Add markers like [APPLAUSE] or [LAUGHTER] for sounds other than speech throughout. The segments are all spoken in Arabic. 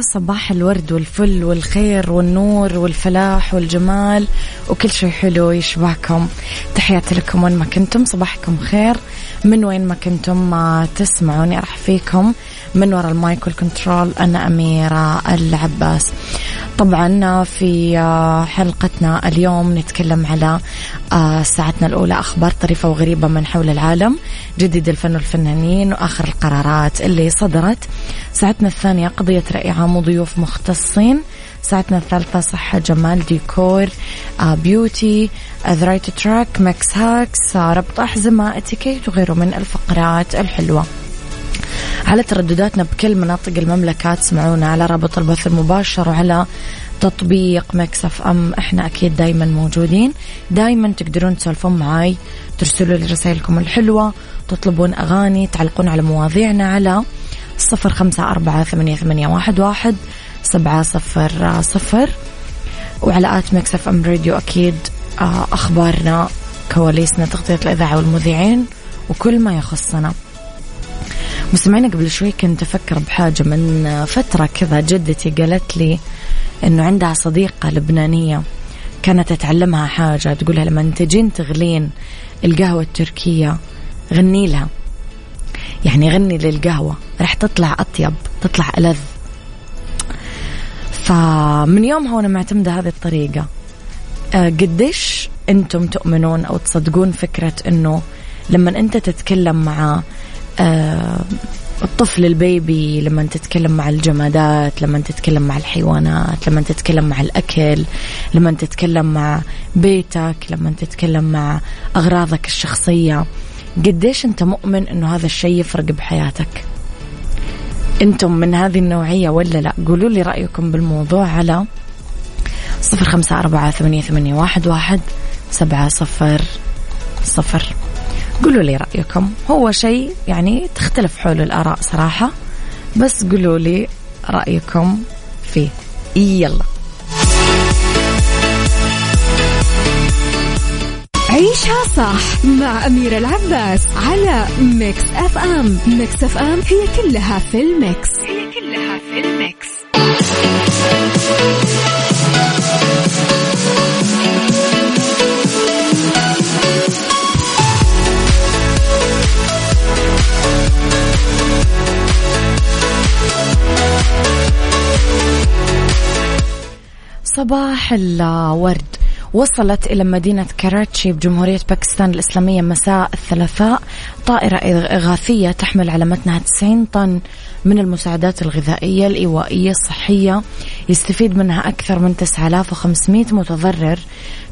يا صباح الورد والفل والخير والنور والفلاح والجمال وكل شيء حلو يشبهكم. تحياتي لكم وين ما كنتم صباحكم خير. من وين ما كنتم ما تسمعوني راح فيكم. من وراء ال mic وال control أنا أميرة العباس. طبعا في حلقتنا اليوم نتكلم على آه، ساعتنا الأولى أخبار طريفة وغريبة من حول العالم جديد الفن والفنانين وآخر القرارات اللي صدرت. ساعتنا الثانية قضية رأي عام وضيوف مختصين. ساعتنا الثالثة صحة جمال ديكور آه beauty the right track mix hacks آه ربط أحزمة اتيكيت وغيره من الفقرات الحلوة. على تردداتنا بكل مناطق المملكة تسمعونا على رابط البث المباشر وعلى تطبيق Mix FM. إحنا أكيد دايما موجودين. دايما تقدرون تسولفون معاي ترسلوا لي رسائلكم الحلوة تطلبون أغاني تعلقون على مواضيعنا على صفر خمسة أربعة ثمانية, ثمانية واحد, واحد سبعة صفر صفر. وعلى آت مكسف أم راديو أكيد آه، أخبارنا كواليسنا تغطية الإذاعة والمذيعين وكل ما يخصنا. مستمعينا قبل شوي كنت أفكر بحاجة. من فترة كذا جدتي قالت لي إنه عندها صديقة لبنانية كانت تعلمها حاجة تقولها لما تجين تغلين القهوة التركية غني لها. يعني غني للقهوة راح تطلع أطيب تطلع ألذ. فمن يومها وأنا معتمدة هذه الطريقة أه قديش أنتم تؤمنون أو تصدقون فكرة أنه لما أنت تتكلم مع الطفل البيبي لما تتكلم مع الجمادات لما تتكلم مع الحيوانات لما تتكلم مع الأكل لما تتكلم مع بيتك لما تتكلم مع أغراضك الشخصية. قديش أنت مؤمن أنه هذا الشيء يفرق بحياتك؟ أنتم من هذه النوعية ولا لا؟ قولوا لي رأيكم بالموضوع على صفر خمسة أربعة ثمانية, واحد سبعة صفر صفر. قولوا لي رأيكم. هو شيء يعني تختلف حول الآراء صراحة بس قولوا لي رأيكم فيه. يلا. عيشها صح مع أميرة العباس على Mix FM Mix FM هي كلها في ال mix. هي كلها في ال mix. صباح الورد. وصلت إلى مدينة كراتشي بجمهورية باكستان الإسلامية مساء الثلاثاء. طائرة إغاثية تحمل على متنها 90 طن من المساعدات الغذائية الإيوائية الصحية. يستفيد منها أكثر من 9500 متضرر.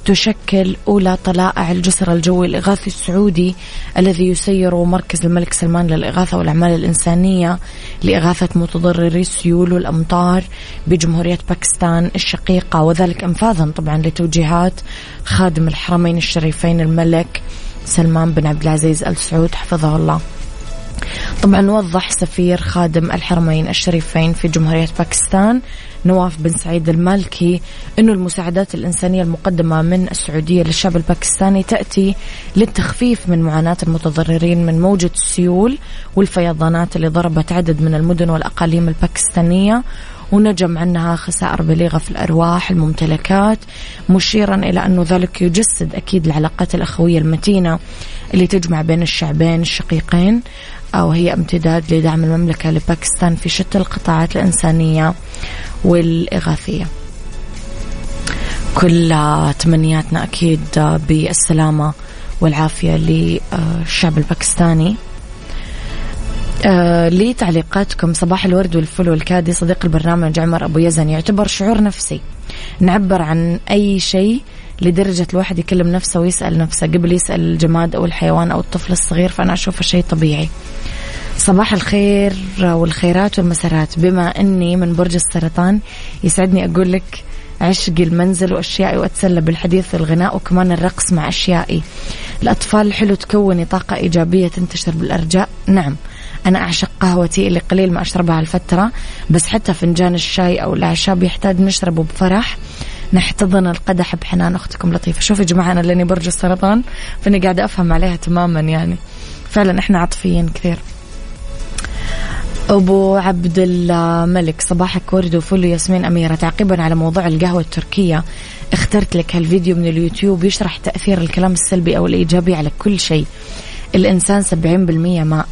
تشكل أولى طلائع الجسر الجوي الإغاثي السعودي الذي يسير مركز الملك سلمان للإغاثة والأعمال الإنسانية لإغاثة متضرري السيول والأمطار بجمهورية باكستان الشقيقة وذلك انفاذا طبعا لتوجيهات خادم الحرمين الشريفين الملك سلمان بن عبد العزيز أل سعود حفظه الله. طبعا وضح سفير خادم الحرمين الشريفين في جمهورية باكستان نواف بن سعيد المالكي أنه المساعدات الإنسانية المقدمة من السعودية للشعب الباكستاني تأتي للتخفيف من معاناة المتضررين من موجة السيول والفيضانات اللي ضربت عدد من المدن والأقاليم الباكستانية ونجم عنها خسائر بليغة في الأرواح الممتلكات مشيرا إلى أنه ذلك يجسد أكيد العلاقات الأخوية المتينة اللي تجمع بين الشعبين الشقيقين وهي امتداد لدعم المملكة لباكستان في شتى القطاعات الإنسانية والإغاثية. كل تمنياتنا أكيد بالسلامة والعافية للشعب الباكستاني. آه لي تعليقاتكم صباح الورد والفل والكادي. صديق البرنامج عمر أبو يزن يعتبر شعور نفسي. نعبر عن أي شيء لدرجة الواحد يكلم نفسه ويسأل نفسه قبل يسأل الجماد أو الحيوان أو الطفل الصغير فأنا أشوفه شيء طبيعي. صباح الخير والخيرات والمسارات بما أني من برج السرطان يسعدني أقول لك عشقي المنزل وأشيائي وأتسلى بالحديث والغناء وكمان الرقص مع أشيائي. الأطفال حلو تكوني طاقة إيجابية تنتشر بالأرجاء. نعم. أنا أعشق قهوتي اللي قليل ما أشربها هالفترة بس حتى فنجان الشاي أو الأعشاب يحتاج نشربه بفرح. نحتضن القدح بحنان أختكم لطيفة. شوفي يا جماعة أنا لاني برج السرطان فأني قاعدة أفهم عليها تماما يعني. فعلا إحنا عاطفيين كثير. أبو عبد الملك صباحك ورد وفل ياسمين أميرة. تعقيبا على موضوع القهوة التركية اخترت لك هالفيديو من اليوتيوب يشرح تأثير الكلام السلبي أو الإيجابي على كل شيء. الإنسان 70% ماء.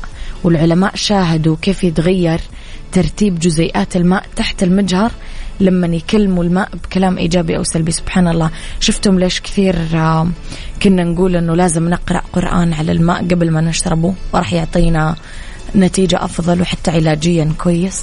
والعلماء شاهدوا كيف يتغير ترتيب جزيئات الماء تحت المجهر لما يكلموا الماء بكلام إيجابي أو سلبي. سبحان الله. شفتم ليش كثير آه، كنا نقول إنه لازم نقرأ قرآن على الماء قبل ما نشربه وراح يعطينا نتيجة أفضل وحتى علاجيا كويس.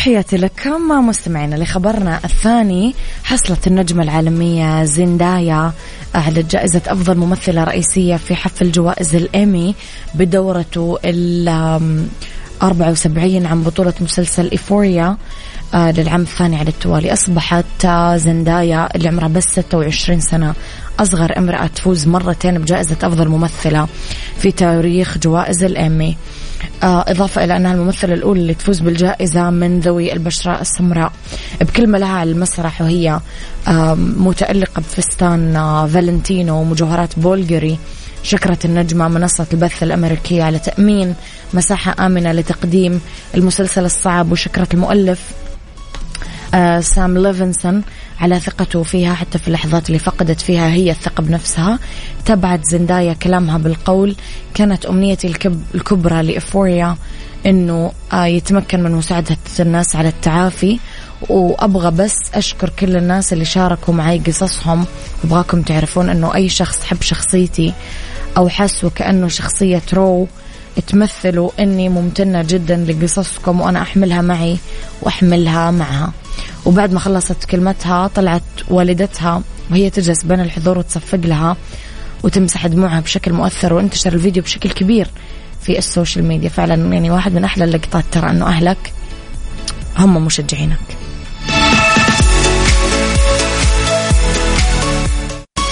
تحياتي لكم مستمعينا لخبرنا الثاني حصلت النجمة العالمية زندايا على جائزة أفضل ممثلة رئيسية في حفل جوائز الإيمي بدورته ال 74 عن بطولة مسلسل إيفوريا آه، للعام الثاني على التوالي. أصبحت زندايا اللي عمرها بس 26 سنة. أصغر امرأة تفوز مرتين بجائزة أفضل ممثلة في تاريخ جوائز الإيمي. آه، إضافة إلى أنها الممثلة الأولى اللي تفوز بالجائزة من ذوي البشرة السمراء. بكلمة لها على المسرح وهي متألقة بفستان آه، فالنتينو ومجوهرات بولغري شكرت النجمة منصة البث الأمريكية على تأمين مساحة آمنة لتقديم المسلسل الصعب وشكرت المؤلف آه، سام ليفنسون. على ثقته فيها حتى في اللحظات اللي فقدت فيها هي الثقة بنفسها تبعت زندايا كلامها بالقول. كانت أمنيتي الكبرى لإفوريا أنه آه، يتمكن من مساعدة الناس على التعافي. وأبغى بس أشكر كل الناس اللي شاركوا معي قصصهم. أبغاكم تعرفون أنه أي شخص حب شخصيتي أو حس وكأنه شخصية رو تمثلوا أني ممتنة جدا لقصصكم وأنا أحملها معي وأحملها معها. وبعد ما خلصت كلمتها طلعت والدتها وهي تجلس بين الحضور وتصفق لها وتمسح دموعها بشكل مؤثر وانتشر الفيديو بشكل كبير في ال social media. فعلا يعني واحد من أحلى اللقطات ترى أنه أهلك هم مشجعينك.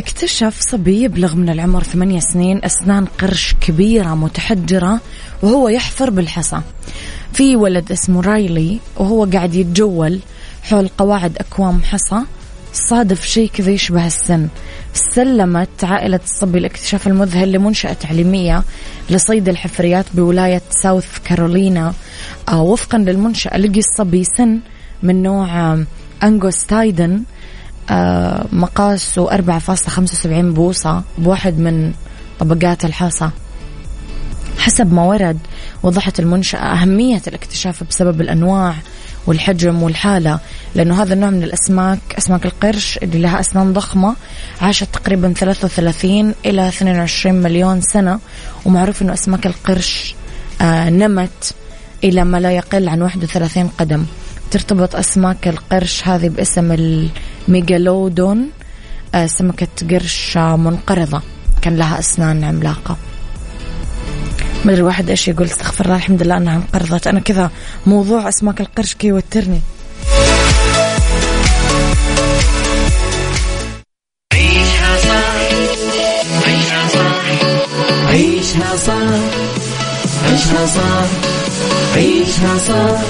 اكتشف صبي يبلغ من العمر ثمانية سنين أسنان قرش كبيرة متحجرة وهو يحفر بالحصى. في ولد اسمه رايلي وهو قاعد يتجول حول قواعد أكوام حصى. صادف شيء كذا يشبه السن. سلمت عائلة الصبي الاكتشاف المذهل لمنشأة تعليمية لصيد الحفريات بولاية ساوث كارولينا. آه وفقا للمنشأة لقي الصبي سن من نوع أنجوستايدن. آه مقاسه 4.75 بوصة بواحد من طبقات الحصى. حسب ما ورد وضحت المنشأة أهمية الاكتشاف بسبب الأنواع والحجم والحالة لأنه هذا النوع من الأسماك أسماك القرش اللي لها أسنان ضخمة عاشت تقريبا 33 إلى 22 مليون سنة ومعروف أنه أسماك القرش آه نمت إلى ما لا يقل عن 31 قدم. ترتبط أسماك القرش هذه باسم الميجالودون آه سمكة قرش منقرضة. كان لها أسنان عملاقة. ما أدري واحد إيش يقول استغفر الله الحمد لله أنها انقرضت. أنا كذا موضوع أسماك القرش كي يوترني. عيشها صح عيشها صح عيشها صح عيشها صح عيشها صح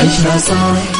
عيشها صح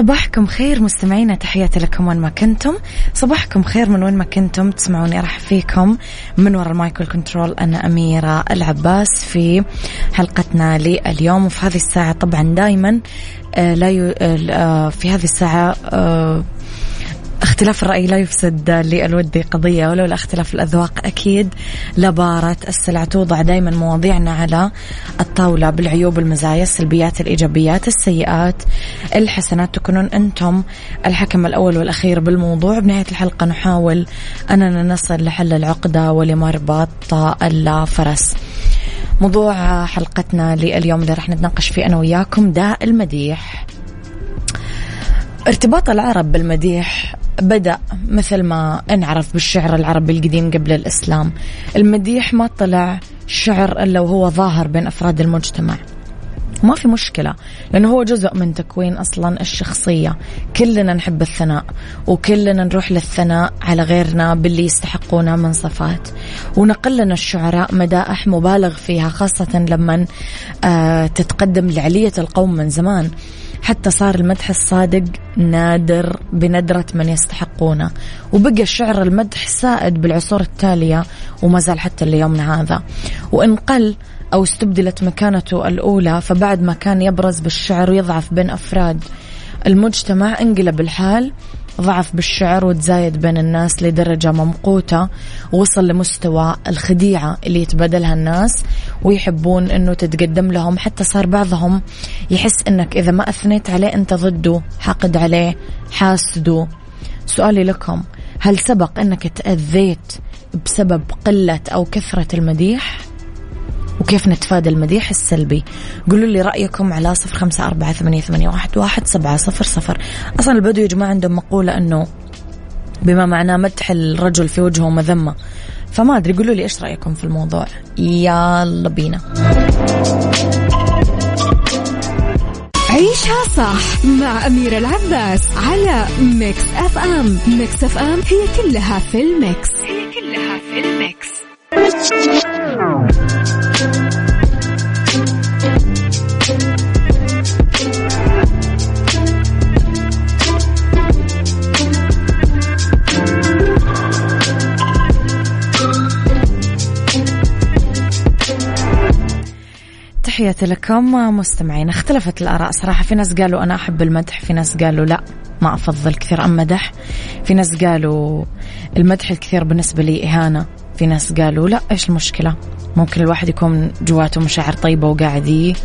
صباحكم خير مستمعينا تحياتي لكم وين ما كنتم. صباحكم خير من وين ما كنتم. تسمعوني ارحب فيكم من وراء ال mic control أنا أميرة العباس في حلقتنا لليوم. وفي هذه الساعة طبعا دائما آه، لا ي... آه، في هذه الساعة آه، اختلاف الرأي لا يفسد للود قضية ولولا اختلاف الأذواق أكيد لبارت السلع. توضع دائما مواضيعنا على الطاولة بالعيوب المزايا السلبيات الإيجابيات السيئات الحسنات. تكونون أنتم الحكم الأول والأخير بالموضوع. بنهاية الحلقة نحاول أننا نصل لحل العقدة ولمربط الفرس. موضوع حلقتنا لليوم اللي راح نتناقش فيه أنا وياكم داء المديح. ارتباط العرب بالمديح بدأ مثل ما انعرف بالشعر العربي القديم قبل الإسلام. المديح ما طلع شعر إلا وهو ظاهر بين أفراد المجتمع. ما في مشكلة لأنه هو جزء من تكوين أصلا الشخصية. كلنا نحب الثناء وكلنا نروح للثناء على غيرنا باللي يستحقونه من صفات. ونقلنا الشعراء مدائح مبالغ فيها خاصة لما آه تتقدم لعلية القوم من زمان. حتى صار المدح الصادق نادر بندرة من يستحقونه. وبقى الشعر المدح سائد بالعصور التالية وما زال حتى ليومنا هذا. وإن قل أو استبدلت مكانته الأولى فبعد ما كان يبرز بالشعر ويضعف بين أفراد المجتمع انقلب الحال. ضعف بالشعر وتزايد بين الناس لدرجة ممقوتة. وصل لمستوى الخديعة اللي يتبادلها الناس ويحبون إنه تتقدم لهم. حتى صار بعضهم يحس إنك إذا ما أثنيت عليه أنت ضده حاقد عليه حاسده. سؤالي لكم هل سبق إنك تأذيت بسبب قلة أو كثرة المديح؟ وكيف نتفادى المديح السلبي. قولوا لي رأيكم على صفر خمسة أربعة ثمانية, ثمانية واحد, واحد سبعة صفر صفر. أصلا البدو يا جماعة عندهم مقولة أنه بما معناه مدح الرجل في وجهه مذمة. فما أدري قولوا لي إيش رأيكم في الموضوع. يلا بينا. عيشها صح مع أميرة العباس على Mix FM Mix FM هي كلها في الميكس. هي كلها في الميكس. تحياتي لكم مستمعين. اختلفت الآراء. صراحة في ناس قالوا أنا أحب المدح في ناس قالوا لا ما أفضل كثير أم مدح. في ناس قالوا المدح الكثير بالنسبة لي إهانة. في ناس قالوا لا إيش المشكلة؟ ممكن الواحد يكون جواته مشاعر طيبة وقاعد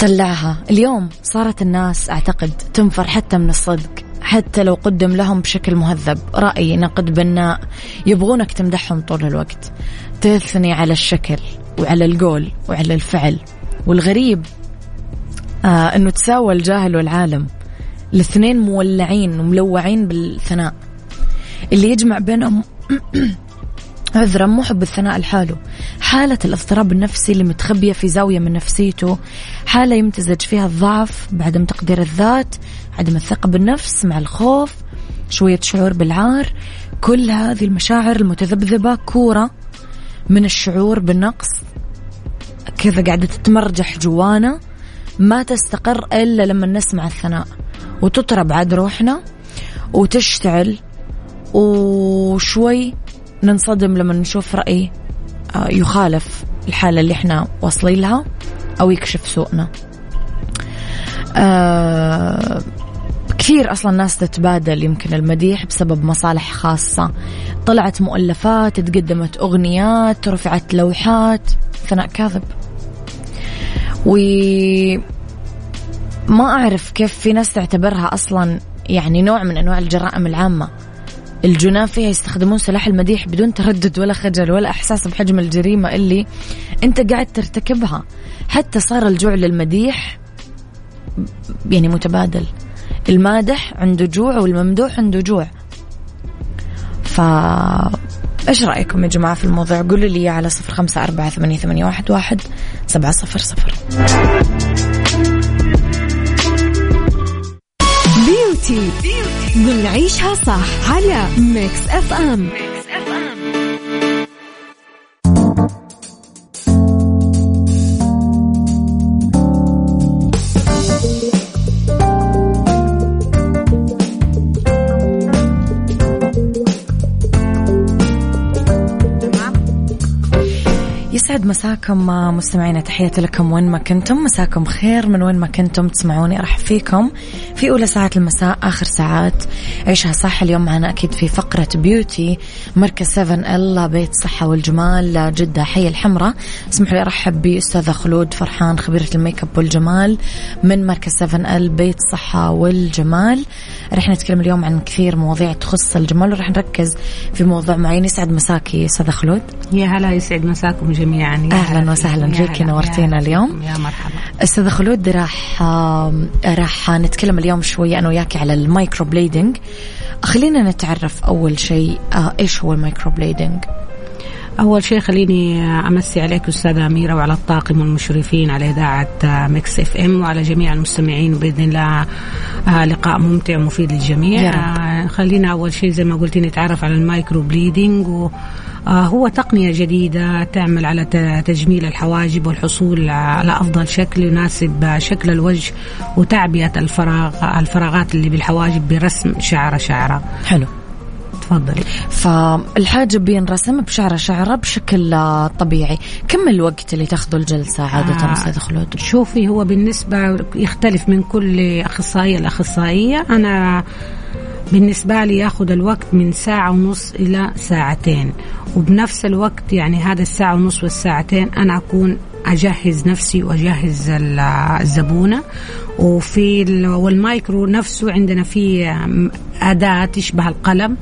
طلعها اليوم صارت الناس أعتقد تنفر حتى من الصدق حتى لو قدم لهم بشكل مهذب. رأي نقد بناء يبغونك تمدحهم طول الوقت. تثني على الشكل. وعلى القول وعلى الفعل. والغريب آه أنه تساوى الجاهل والعالم. الاثنين مولعين وملوعين بالثناء. اللي يجمع بينهم [CLEARS THROAT] عذرا مو حب الثناء لحاله. حالة الاضطراب النفسي اللي متخبية في زاوية من نفسيته. حالة يمتزج فيها الضعف بعدم تقدير الذات عدم الثقة بالنفس مع الخوف شوية شعور بالعار. كل هذه المشاعر المتذبذبة كورة من الشعور بالنقص. كذا قاعدة تتمرجح جوانا ما تستقر إلا لما نسمع الثناء. وتطرب عاد روحنا وتشتعل وشوي ننصدم لما نشوف رأي آه، يخالف الحالة اللي إحنا واصلين لها أو يكشف سوءنا. آه كثير أصلا ناس تتبادل يمكن المديح بسبب مصالح خاصة. طلعت مؤلفات تقدمت أغنيات رفعت لوحات ثناء كاذب. و ما أعرف كيف في ناس تعتبرها أصلا يعني نوع من أنواع الجرائم العامة. الجنان فيها يستخدمون سلاح المديح بدون تردد ولا خجل ولا إحساس بحجم الجريمة اللي أنت قاعد ترتكبها. حتى صار الجوع للمديح يعني متبادل. المادح عنده جوع والممدوح عنده جوع. ف إيش رأيكم يا جماعة في الموضوع؟ قولوا لي على صفر خمسة أربعة ثمانية, ثمانية واحد, واحد سبعة صفر صفر. beauty بنعيشها صح على Mix FM Mix مساكم مستمعينا تحياتي لكم وين ما كنتم. مساكم خير من وين ما كنتم تسمعوني أرحب فيكم في أولى ساعات المساء آخر ساعات عيشها صح. اليوم معنا أكيد في فقرة beauty مركز 7 ال بيت الصحه والجمال جدة حي الحمراء. اسمحوا لي أرحب بأستاذة خلود فرحان خبيرة الميك أب والجمال من مركز 7 ال بيت الصحه والجمال. رح نتكلم اليوم عن كثير مواضيع تخص الجمال ورح نركز في موضوع معين يسعد مساكي أستاذة خلود. يا هلا يسعد مساكم جميعا. يعني أهلا وسهلا. فيك. نورتينا اليوم. يا مرحبا. أستاذة خلود راح راح نتكلم اليوم شوية أنا وياك على ال microblading خلينا نتعرف أول شيء آه، إيش هو المايكرو بليدنج أول شيء خليني أمسي عليك أستاذة أميرة وعلى الطاقم والمشرفين على إذاعة Mix FM وعلى جميع المستمعين بإذن الله آه، لقاء ممتع ومفيد للجميع. آه، خلينا أول شيء زي ما قلتي نتعرف على ال microblading و آه، هو تقنية جديدة تعمل على تجميل الحواجب والحصول على أفضل شكل يناسب شكل الوجه وتعبئة الفراغ الفراغات اللي بالحواجب برسم شعرة شعرة. حلو. تفضلي فالحاجب بينرسم بشعره شعرة بشكل طبيعي. كم الوقت اللي تاخذه الجلسة عادة آه أستاذ خلود؟ شوفي هو بالنسبة يختلف من كل أخصائية لأخصائية. أنا بالنسبة لي ياخذ الوقت من ساعة ونص إلى ساعتين. وبنفس الوقت يعني هذا الساعة ونص والساعتين أنا أكون أجهز نفسي وأجهز الزبونة. وفي والمايكرو نفسه عندنا في أداة تشبه القلم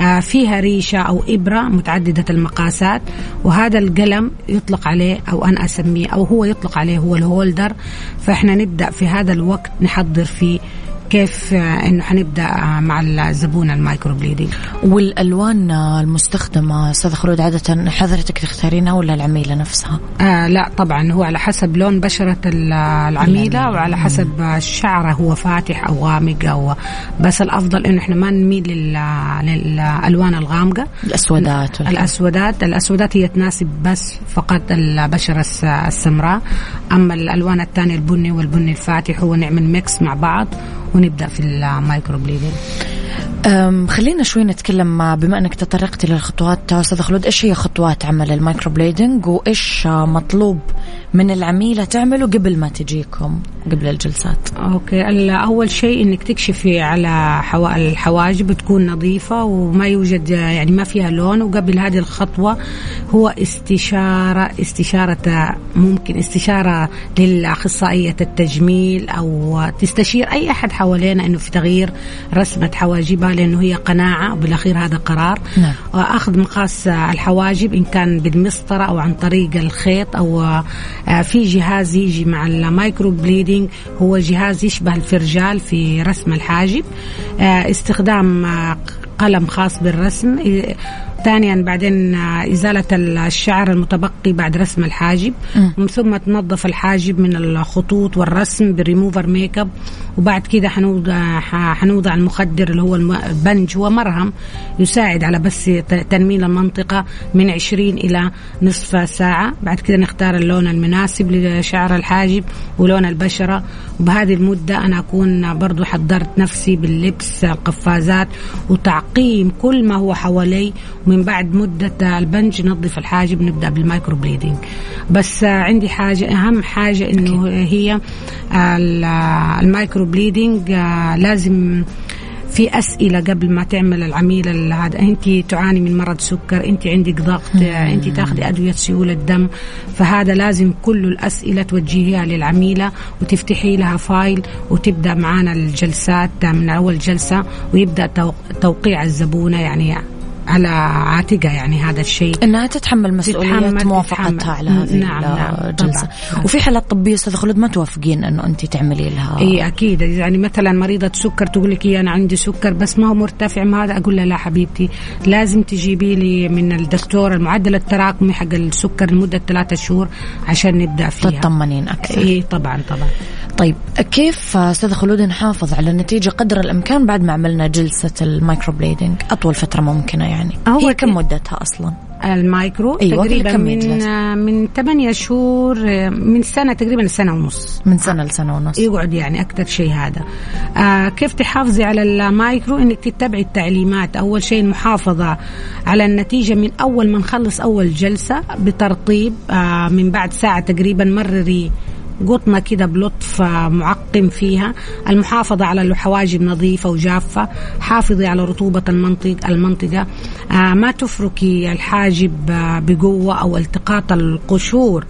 آه، فيها ريشة أو إبرة متعددة المقاسات. وهذا القلم يطلق عليه أو أنا أسميه أو هو يطلق عليه هو ال holder. فإحنا نبدأ في هذا الوقت نحضر فيه كيف انه حنبدأ مع الزبون ال microblading والألوان المستخدمة أستاذ خلود عادة حضرتك تختارينها ولا العميلة نفسها؟ آه لا طبعا هو على حسب لون بشرة العميلة وعلى حسب الشعره هو فاتح أو غامق أو بس الأفضل إنه إحنا ما نميل للألوان الغامقة. الأسودات الأسودات الأسودات هي تناسب بس فقط البشرة السمراء. أما الألوان الثانية البني والبني الفاتح هو نعمل mix مع بعض. ونبدأ في ال microblading خلينا شوي نتكلم بما أنك تطرقتي للخطوات أستاذ خلود إيش هي خطوات عمل ال microblading وإيش مطلوب من العميلة تعمله قبل ما تجيكم قبل الجلسات. okay ال- أول شيء إنك تكشفي على حوا... الحواجب تكون نظيفة وما يوجد يعني ما فيها لون. وقبل هذه الخطوة هو استشارة استشارة ممكن استشارة للأخصائية التجميل أو تستشير أي أحد حوالينا إنه في تغيير رسمة حواجبها لأنه هي قناعة وبالأخير هذا قرار. نعم. اخذ مقاس الحواجب إن كان بالمسطرة أو عن طريق الخيط آه، في جهاز يجي مع ال microblading هو جهاز يشبه الفرجال في رسم الحاجب. آه، استخدام آه، قلم خاص بالرسم ثانيا بعدين آه، إزالة الشعر المتبقي بعد رسم الحاجب. ومن ثم تنظف الحاجب من الخطوط والرسم بالريموفر ميك أب. وبعد كده حنوضع ح- حنوضع المخدر اللي هو البنج هو مرهم يساعد على بس تنميل المنطقة من 20 إلى نصف ساعة. بعد كده نختار اللون المناسب لشعر الحاجب ولون البشرة. وبهذه المدة أنا أكون برضو حضرت نفسي باللبس القفازات وتعقيم كل ما هو حوالي ومن بعد مدة البنج نظف الحاجب نبدأ بال microblading بس عندي حاجة أهم حاجة إنه هي ال- ال microblading آه، لازم في أسئلة قبل ما تعمل العميل هذا. أنت تعاني من مرض سكر أنت عندك ضغط أنت تاخذي أدوية سيولة دم فهذا لازم كل الأسئلة توجهيها للعميلة وتفتحي لها file وتبدأ معانا الجلسات من أول جلسة ويبدأ تو- توقيع الزبونة يعني على عاتقها يعني هذا الشيء. إنها تتحمل مسؤولية تتحمل- موافقتها تتحمل. على هذه نعم، نعم، الجلسة. طبعاً. وفي حالات طبية أستاذ خلود ما توافقين إنه أنت تعملي لها؟ إي أكيد. يعني مثلا مريضة سكر تقول لك إيه أنا عندي سكر بس ما هو مرتفع ما هذا. أقول لها لا حبيبتي لازم تجيبي لي من الدكتور المعدل التراكمي حق السكر لمدة ثلاثة شهور عشان نبدأ فيها. تطمنين أكثر. إي طبعا طبعا. طيب كيف أستاذ خلود نحافظ على النتيجه قدر الإمكان بعد ما عملنا جلسة ال microblading أطول فترة ممكنة يعني. هو هي كم مدتها أصلا؟ المايكرو أيوة، تقريبا من؟ من 8 شهور من سنة تقريبا سنة ونص. من سنة لسنة ونص. يقعد يعني أكثر شيء هذا. آه كيف تحافظي على المايكرو إنك تتبعي التعليمات. أول شيء المحافظة على النتيجة من أول ما نخلص أول جلسة بترطيب آه من بعد ساعة تقريبا مرري قطمة كده بلطف معقم فيها. المحافظة على الحواجب نظيفة وجافة حافظي على رطوبة المنطق المنطقة. آه ما تفركي الحاجب آه بقوة أو التقاط القشور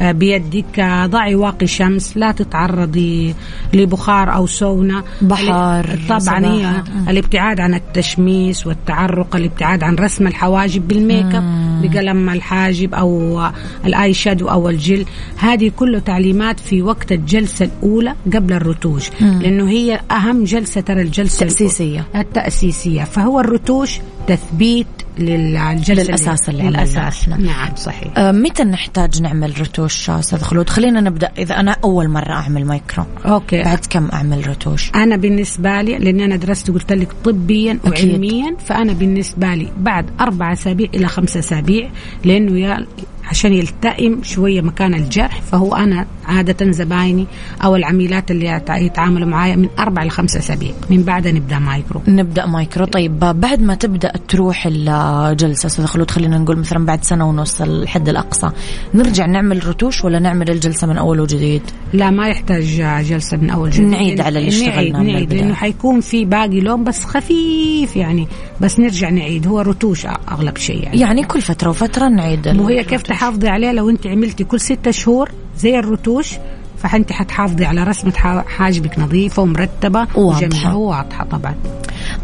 آه بيدك. ضعي واقي شمس لا تتعرضي لبخار أو سونا. بحر، طبعا. هي الابتعاد عن التشميس والتعرق الابتعاد عن رسم الحواجب بالميك أب بقلم الحاجب أو ال eyeshadow أو الجل. هذه كله تعليمات في وقت الجلسة الأولى قبل الرتوش لأنه هي أهم جلسة ترى الجلسة. الأولى. التأسيسية. فهو الرتوش تثبيت للجلسة للأساس اللي عملناه للأساس. إحنا. نعم. صحيح. آه، متى نحتاج نعمل رتوش أستاذ خلود؟ خلينا نبدأ. إذا أنا أول مرة أعمل micro okay. بعد كم أعمل رتوش؟ أنا بالنسبة لي لأن أنا درست قلت لك طبيا أكيد. وعلميا فأنا بالنسبة لي بعد أربع أسابيع إلى خمسة أسابيع لأنه يا عشان يلتئم شوية مكان الجرح فهو أنا عادة زبايني أو العميلات اللي يتع- يتعاملوا معايا من أربع لخمسة اسابيع من بعدها نبدأ مايكرو. نبدأ مايكرو. طيب بعد ما تبدأ تروح الجلسه أستاذ خلود خلينا نقول مثلا بعد سنة ونص الحد الأقصى نرجع نعمل رتوش ولا نعمل الجلسة من أول وجديد؟ لا ما يحتاج جلسة من أول جديد. نعيد على اللي نعيد من نعيد. لأنه حيكون في باقي لون بس خفيف يعني بس نرجع نعيد. هو رتوش أغلب شيء يعني. يعني كل فترة وفترة نعيد مو هي الرتوش. كيف تحافظي عليه لو انت عملتي كل ستة شهور زي الرتوش فانت حتحافظي على رسمة حاجبك نظيفة ومرتبة واضحة. وواضحة طبعا.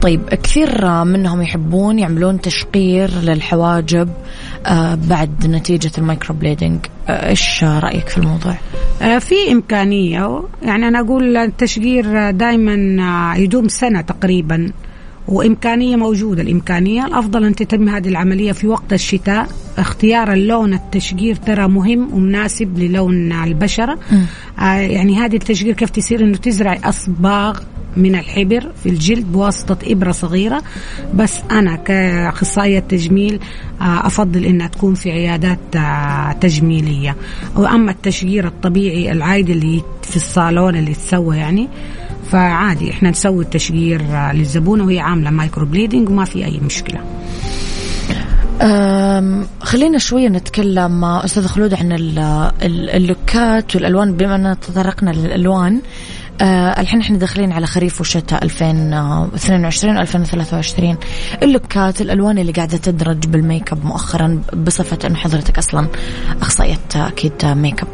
طيب كثير منهم يحبون يعملون تشقير للحواجب آه، بعد نتيجة ال microblading آه، إيش رأيك في الموضوع؟ آه، في إمكانية. يعني أنا أقول التشجير دائما يدوم سنة تقريبا. وإمكانية موجودة. الإمكانية الأفضل أن تتم هذه العملية في وقت الشتاء. اختيار اللون التشجير ترى مهم ومناسب للون البشرة. آه يعني هذه التشجير كيف تصير؟ أنه تزرع أصباغ من الحبر في الجلد بواسطة إبرة صغيرة. بس أنا كأخصائية تجميل آه، أفضل إنها تكون في عيادات آه، تجميلية. وأما التشقير الطبيعي العادي اللي في الصالون اللي يتسوى يعني فعادي إحنا نسوي التشقير للزبونه وهي عاملة microblading وما في أي مشكلة. خلينا شوية نتكلم أستاذ خلود عن اللوكات والألوان. بما أننا تطرقنا للألوان أه الحين إحنا داخلين على خريف وشتاء 2022 2023 اللوكات الألوان اللي قاعدة تدرج بالميك اب مؤخرا بصفة انه حضرتك أصلا أخصائية أكيد ميك اب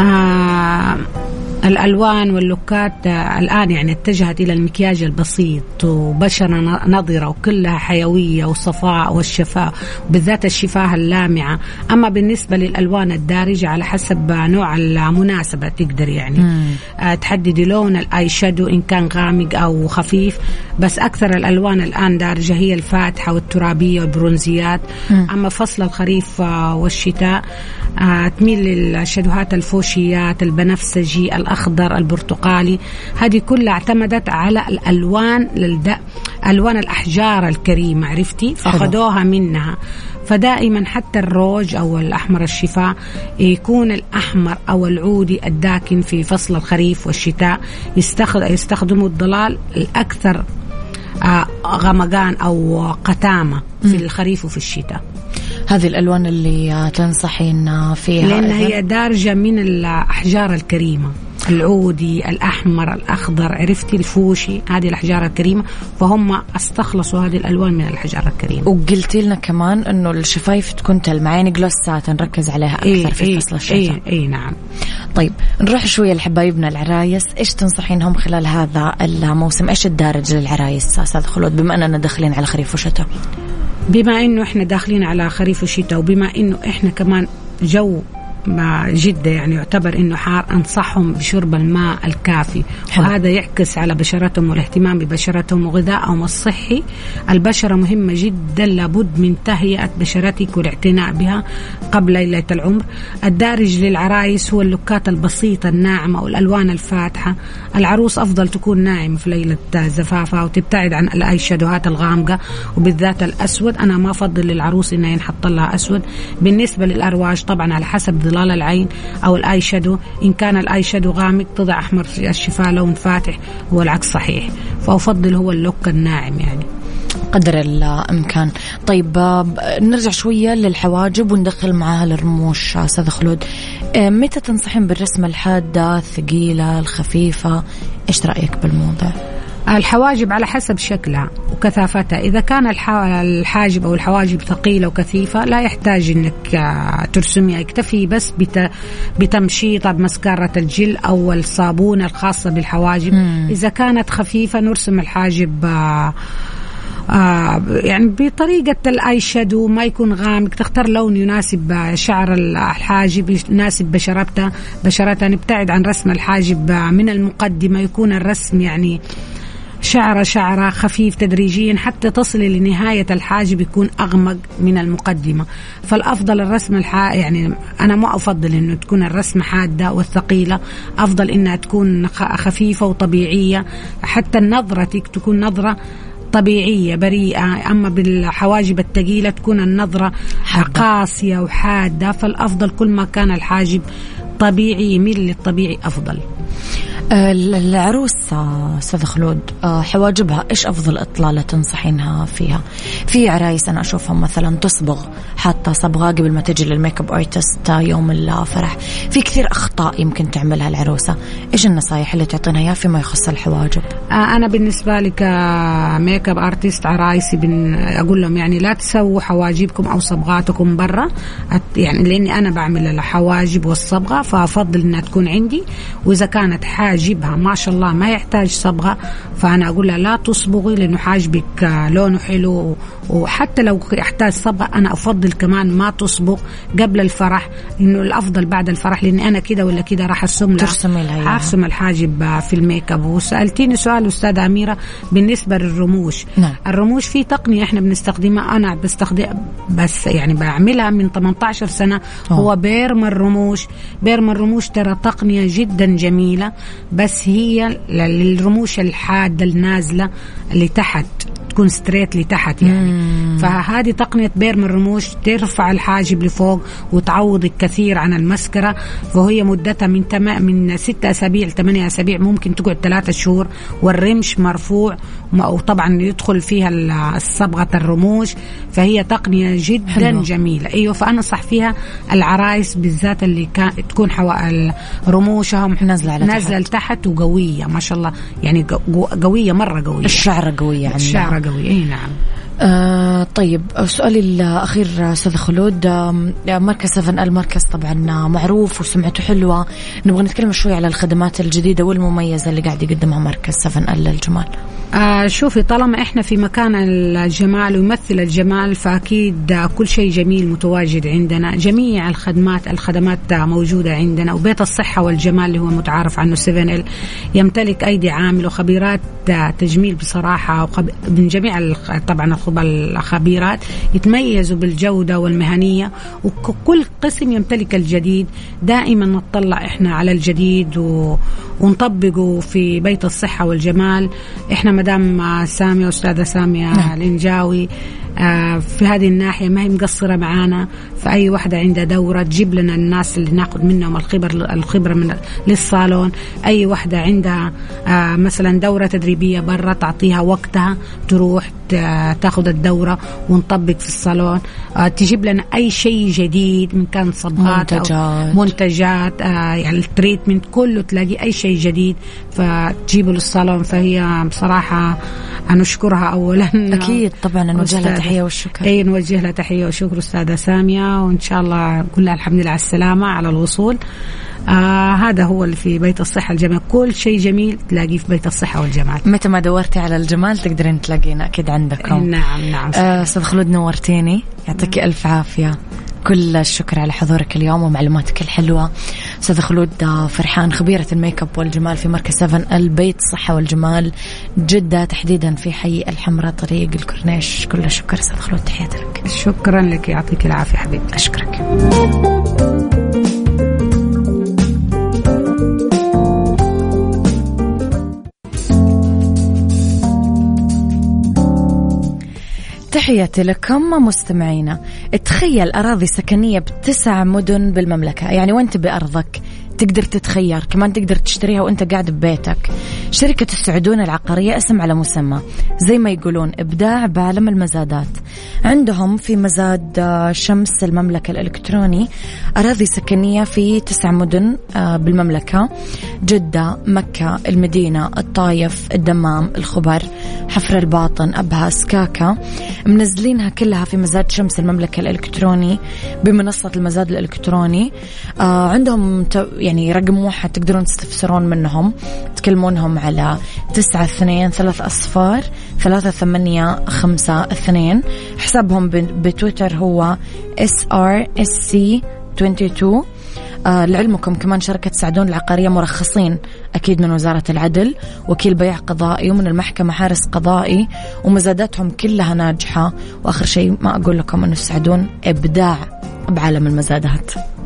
آه الألوان واللوكات آه، الآن يعني اتجهت إلى المكياج البسيط وبشره نضره وكلها حيوية وصفاء والشفاء وبالذات الشفاة اللامعة. أما بالنسبة للألوان الدارجة على حسب نوع المناسبة تقدر يعني آه تحددي لون ال eyeshadow إن كان غامق أو خفيف. بس أكثر الألوان الآن دارجة هي الفاتحة والترابية والبرونزيات. أما فصل الخريف آه والشتاء تميل للشادوهات الفوشيات البنفسجي الأخضر البرتقالي. هذه كلها اعتمدت على الألوان للد... ألوان الأحجار الكريمة عرفتي؟ فأخذوها منها. فدائما حتى الروج أو الأحمر الشفاء يكون الأحمر أو العودي الداكن في فصل الخريف والشتاء. يستخدموا الضلال الأكثر آه، غمقان أو قتامة في الخريف وفي الشتاء. هذه الألوان اللي تنصحين فيها؟ لأن هي دارجة من الأحجار الكريمة. العودي الأحمر الأخضر عرفتي الفوشي هذه الأحجار الكريمة فهم استخلصوا هذه الألوان من الأحجار الكريمة. وقلتي لنا كمان أنه الشفايف تكون تلمع يعني جلوسات نركز عليها أكثر إيه في إيه فصل الشتاء. إيه, إيه نعم. طيب نروح شوية لحبايبنا العرايس. إيش تنصحينهم خلال هذا الموسم؟ إيش الدارج للعرايس؟ أستاذ خلود بما أننا داخلين على خريف وشتاء. بما إنه إحنا داخلين على خريف وشتاء وبما إنه إحنا كمان جو جدة يعني يعتبر إنه حار أنصحهم بشرب الماء الكافي. حلو. وهذا يعكس على بشرتهم والاهتمام ببشرتهم وغذائهم الصحي. البشرة مهمة جدا لابد من تهيئة بشرتك والاعتناء بها قبل ليلة العمر. الدارج للعرايس هو اللوكات البسيطة الناعمة والألوان الفاتحة. العروس أفضل تكون ناعمة في ليلة زفافها وتبتعد عن الآي شادوهات الغامقة وبالذات الأسود. أنا ما أفضل للعروس إنها ينحط لها أسود. بالنسبة للأرواج طبعا على حسب ظلال العين أو ال eyeshadow إن كان ال eyeshadow غامق تضع أحمر الشفاه لون فاتح والعكس صحيح. فأفضل هو ال look الناعم يعني. قدر الإمكان. طيب آه، نرجع شوية للحواجب وندخل معاها الرموش أستاذ خلود. آه، متى تنصحين بالرسمة الحادة الثقيلة الخفيفة؟ إيش رأيك بالموضوع؟ الحواجب على حسب شكلها وكثافتها إذا كان الحاجب أو الحواجب ثقيلة وكثيفة لا يحتاج أنك آه، ترسميها. يكتفي بس بتمشيطها بمسكرة الجل أو الصابون الخاصة بالحواجب. مم. إذا كانت خفيفة نرسم الحاجب آه آه يعني بطريقة الأي شادو ما يكون غامق. تختار لون يناسب شعر الحاجب يناسب بشرتها. بشرتها نبتعد عن رسم الحاجب من المقدمة. يكون الرسم يعني شعرة شعرة خفيف تدريجيا حتى تصل لنهاية الحاجب يكون أغمق من المقدمة. فالأفضل الرسم الحا يعني أنا ما أفضل أنه تكون الرسمة حادة والثقيلة. أفضل أنها تكون خفيفة وطبيعية. حتى نظرتك تكون نظرة طبيعية بريئة. أما بالحواجب الثقيلة تكون النظرة حادة. قاسية وحادة. فالأفضل كل ما كان الحاجب طبيعي يميل للطبيعي أفضل. العروس أستاذ خلود آه، حواجبها إيش أفضل إطلالة تنصحينها فيها؟ في عرايس أنا اشوفهم مثلا تصبغ حاطة صبغة قبل ما تجي لل makeup artist يوم الفرح، في كثير أخطاء يمكن تعملها العروسة، إيش النصائح اللي تعطينا اياها فيما يخص الحواجب؟ آه، أنا بالنسبة لي كميك أب آرتست عرايسي بن أقول لهم يعني لا تسووا حواجبكم أو صبغاتكم برا يعني لأني أنا بعمل الحواجب والصبغة فأفضل إنها تكون عندي وإذا كانت حاجة حاجبها ما شاء الله ما يحتاج صبغة. فأنا أقول لها لا تصبغي لأنه حاجبك لونه حلو. وحتى لو يحتاج صبغة أنا أفضل كمان ما تصبغ قبل الفرح انه الأفضل بعد الفرح لأني أنا كده ولا كده راح أرسم لها لها أرسم الحاجب في الميك أب. وسألتيني سؤال أستاذة أميرة بالنسبة للرموش. نعم. الرموش في تقنية إحنا بنستخدمها أنا بستخدم بس يعني بعملها من 18 سنة. أوه. هو perm الرموش. perm الرموش ترى تقنية جدا جميلة. بس هي للرموش الحادة النازلة اللي تحت تكون straight لتحت يعني. مم. فهذه تقنية perm الرموش ترفع الحاجب لفوق وتعوض كثير عن المسكرة. فهي مدتها من تم... من ست أسابيع لثمانية أسابيع ممكن تقعد ثلاثة شهور. والرمش مرفوع وطبعا يدخل فيها صبغة الرموش فهي تقنية جدا حلو. جميلة. أيوه فانصح فيها العرايس بالذات اللي كان تكون حوا رموشهم نازلة على نازلة لتحت وقوية ما شاء الله. يعني قوية مرة قوية. الشعره قوية عندها. الشعره قوية إي نعم. آه طيب سؤالي الأخير أستاذ خلود. مركز 7 المركز طبعا معروف وسمعته حلوة. نبغى نتكلم شوي على الخدمات الجديدة والمميزة اللي قاعد يقدمها مركز 7 للجمال آه شوفي طالما إحنا في مكان الجمال ويمثل الجمال فأكيد كل شيء جميل متواجد عندنا. جميع الخدمات الخدمات موجودة عندنا. وبيت الصحة والجمال اللي هو متعارف عنه 7 إل يمتلك أيدي عامل وخبيرات تجميل بصراحة من جميع طبعا الخبيرات يتميزوا بالجودة والمهنية وكل قسم يمتلك الجديد دائما نطلع إحنا على الجديد و... ونطبقه في بيت الصحة والجمال إحنا مدام سامية أستاذة سامية نعم. الإنجاوي آه، في هذه الناحية ما هي مقصرة معانا. فأي واحدة عندها دورة تجيب لنا الناس اللي ناخذ منهم الخبر الخبرة من للصالون. أي واحدة عندها آه، مثلا دورة تدريبية برا تعطيها وقتها تروح تاخذ الدورة ونطبق في الصالون. آه، تجيب لنا أي شيء جديد من كان صبغات منتجات. منتجات يعني التريتمنت كله تلاقي أي شيء جديد فتجيبه للصالون. فهي بصراحة نشكرها اولا. أكيد طبعا نوجه تحية والشكر أي نوجه لها تحية والشكر أستاذة سامية وإن شاء الله نقول لها الحمد لله على السلامة على الوصول. آه هذا هو اللي في بيت الصحة الجمال كل شيء جميل تلاقيه في بيت الصحة والجمال متى ما دورتي على الجمال تقدرين تلاقينا أكيد عندكم. نعم نعم. آه، أستاذ آه خلود نورتيني. يعطيك ألف عافية. كل الشكر على حضورك اليوم ومعلوماتك الحلوة. أستاذ خلود فرحان خبيرة الميك أب والجمال في مركز 7 البيت الصحة والجمال جدة تحديدا في حي الحمراء طريق الكورنيش. كل الشكر أستاذ خلود تحياتي لك شكرا لك يعطيك العافية حبيبتي. أشكرك. تحياتي لكم مستمعينا. تخيل أراضي سكنية بتسع مدن بالمملكة. يعني وانت بأرضك تقدر تتخير كمان تقدر تشتريها وأنت قاعد ببيتك. شركة السعدون العقارية اسم على مسمى. زي ما يقولون إبداع بعالم المزادات. عندهم في مزاد آه، شمس المملكة الإلكتروني أراضي سكنية في تسع مدن آه، بالمملكة. جدة مكة المدينة الطايف الدمام الخبر حفر الباطن أبها سكاكا منزلينها كلها في مزاد شمس المملكة الإلكتروني بمنصة المزاد الإلكتروني. آه، عندهم يعني رقم واحد تقدرون تستفسرون منهم. تكلمونهم على تسعة اثنين ثلاث أصفار ثلاثة ثمانية خمسة اثنين. حسابهم بتويتر هو SRSC 22 آه لعلمكم كمان شركة سعدون العقارية مرخصين أكيد من وزارة العدل. وكيل بيع قضائي ومن المحكمة حارس قضائي ومزاداتهم كلها ناجحة. وآخر شيء ما أقول لكم أنه سعدون إبداع بعالم المزادات.